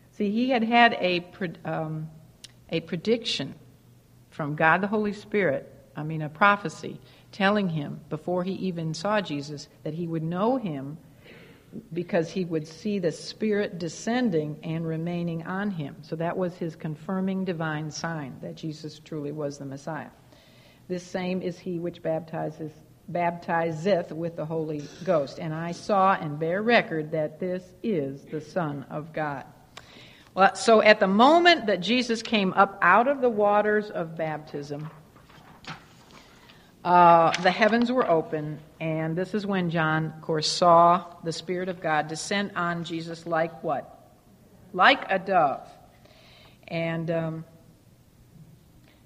See, he had had a, um, a prediction from God the Holy Spirit, I mean, a prophecy telling him before he even saw Jesus that he would know him because he would see the Spirit descending and remaining on him. So that was his confirming divine sign that Jesus truly was the Messiah. This same is he which baptizes baptizeth with the Holy Ghost. And I saw and bear record that this is the Son of God. Well, so at the moment that Jesus came up out of the waters of baptism, uh, the heavens were open, and this is when John, of course, saw the Spirit of God descend on Jesus like what? Like a dove. And um,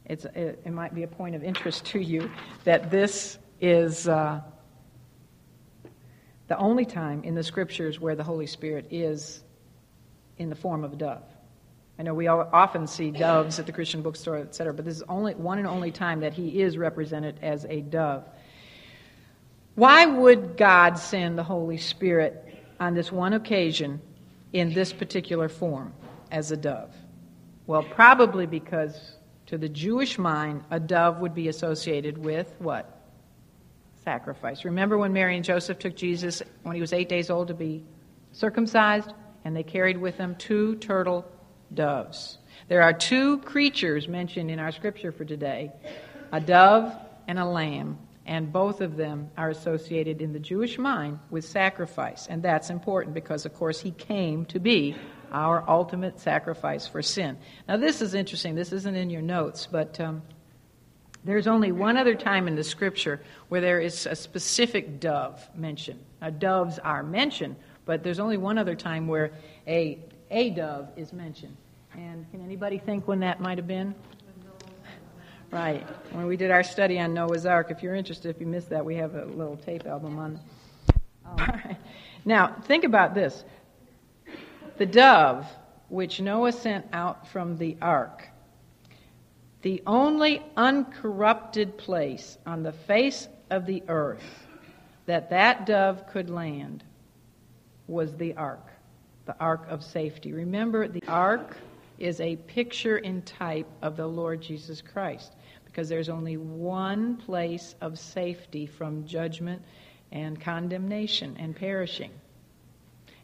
it's, it, it, might be a point of interest to you that this is uh, the only time in the scriptures where the Holy Spirit is in the form of a dove. I know we often see doves at the Christian bookstore, etc., but this is only one and only time that he is represented as a dove. Why would God send the Holy Spirit on this one occasion in this particular form as a dove? Well, probably because to the Jewish mind, a dove would be associated with what? Sacrifice. Remember when Mary and Joseph took Jesus when he was eight days old to be circumcised, and they carried with them two turtle doves. There are two creatures mentioned in our scripture for today a dove and a lamb, and both of them are associated in the Jewish mind with sacrifice. And that's important because, of course, he came to be our ultimate sacrifice for sin. Now, this is interesting. This isn't in your notes, but um, there's only one other time in the scripture where there is a specific dove mentioned. Now, doves are mentioned, but there's only one other time where a a dove is mentioned. And can anybody think when that might have been? Right. When we did our study on Noah's Ark, if you're interested, if you missed that, we have a little tape album on. All right. Now, think about this. The dove which Noah sent out from the ark, the only uncorrupted place on the face of the earth that that dove could land was the ark the ark of safety. Remember, the ark is a picture and type of the Lord Jesus Christ because there's only one place of safety from judgment and condemnation and perishing.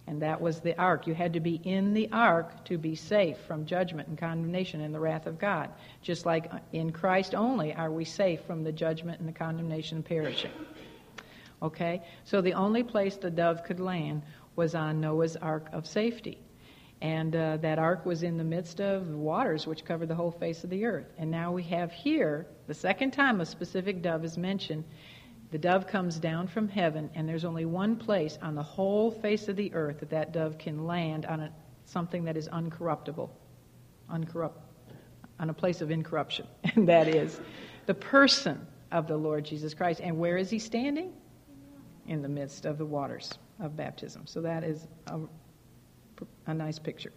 And that was the ark. You had to be in the ark to be safe from judgment and condemnation and the wrath of God. Just like in Christ only are we safe from the judgment and the condemnation and perishing. Okay? So the only place the dove could land was on Noah's ark of safety. And uh, that ark was in the midst of waters which covered the whole face of the earth. And now we have here, the second time a specific dove is mentioned, the dove comes down from heaven, and there's only one place on the whole face of the earth that that dove can land on a, something that is uncorruptible, uncorrupt, on a place of incorruption, and that is the person of the Lord Jesus Christ. And where is he standing? In the midst of the waters of baptism. So that is a, a nice picture.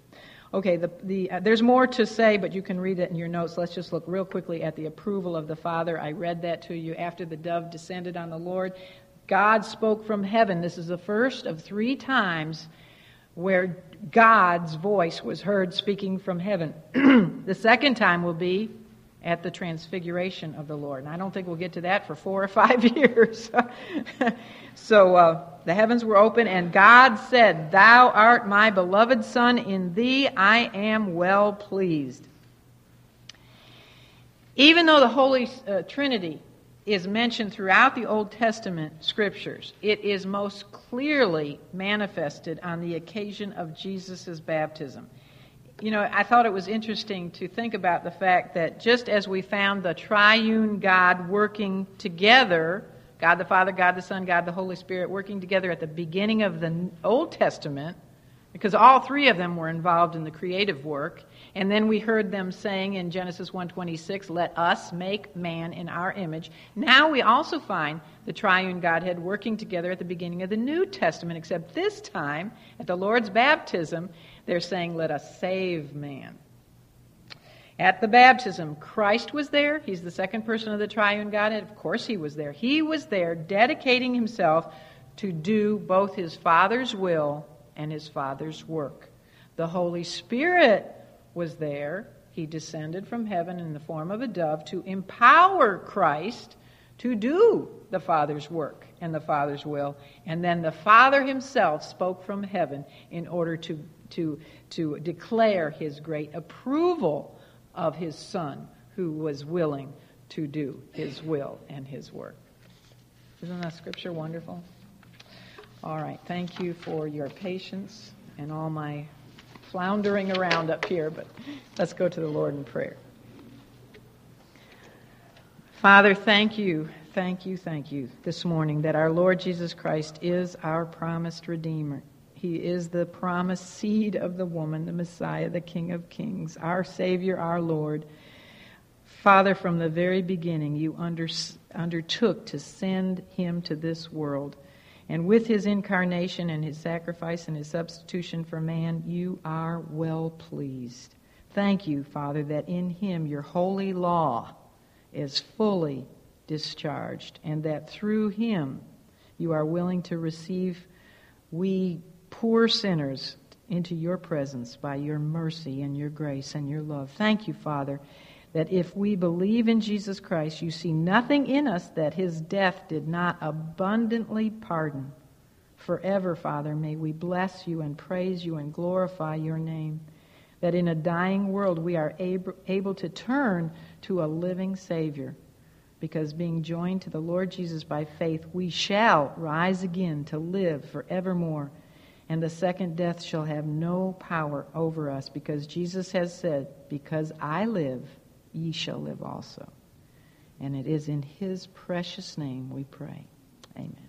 Okay, the, the, uh, there's more to say, but you can read it in your notes. Let's just look real quickly at the approval of the Father. I read that to you after the dove descended on the Lord. God spoke from heaven. This is the first of three times where God's voice was heard speaking from heaven. the second time will be at the transfiguration of the Lord. And I don't think we'll get to that for four or five years. so uh, the heavens were open, and God said, Thou art my beloved Son, in thee I am well pleased. Even though the Holy uh, Trinity is mentioned throughout the Old Testament scriptures, it is most clearly manifested on the occasion of Jesus' baptism. You know, I thought it was interesting to think about the fact that just as we found the triune God working together, God the Father, God the Son, God the Holy Spirit working together at the beginning of the Old Testament, because all three of them were involved in the creative work, and then we heard them saying in Genesis 1:26, "Let us make man in our image." Now we also find the triune Godhead working together at the beginning of the New Testament, except this time at the Lord's baptism, they're saying, "Let us save man." At the baptism, Christ was there. He's the second person of the triune Godhead. Of course, he was there. He was there dedicating himself to do both his Father's will and his Father's work. The Holy Spirit was there. He descended from heaven in the form of a dove to empower Christ to do the Father's work and the Father's will. And then the Father himself spoke from heaven in order to, to, to declare his great approval of his Son, who was willing to do his will and his work. Isn't that scripture wonderful? All right, thank you for your patience and all my floundering around up here, but let's go to the Lord in prayer. Father, thank you, thank you, thank you this morning that our Lord Jesus Christ is our promised Redeemer. He is the promised seed of the woman, the Messiah, the King of Kings, our Savior, our Lord. Father, from the very beginning, you under, undertook to send him to this world and with his incarnation and his sacrifice and his substitution for man, you are well pleased. Thank you, Father, that in him your holy law is fully discharged, and that through him you are willing to receive we poor sinners into your presence by your mercy and your grace and your love. Thank you, Father that if we believe in Jesus Christ, you see nothing in us that his death did not abundantly pardon. Forever, Father, may we bless you and praise you and glorify your name. That in a dying world we are able, able to turn to a living Savior. Because being joined to the Lord Jesus by faith, we shall rise again to live forevermore. And the second death shall have no power over us, because Jesus has said, Because I live, ye shall live also. And it is in his precious name we pray. Amen.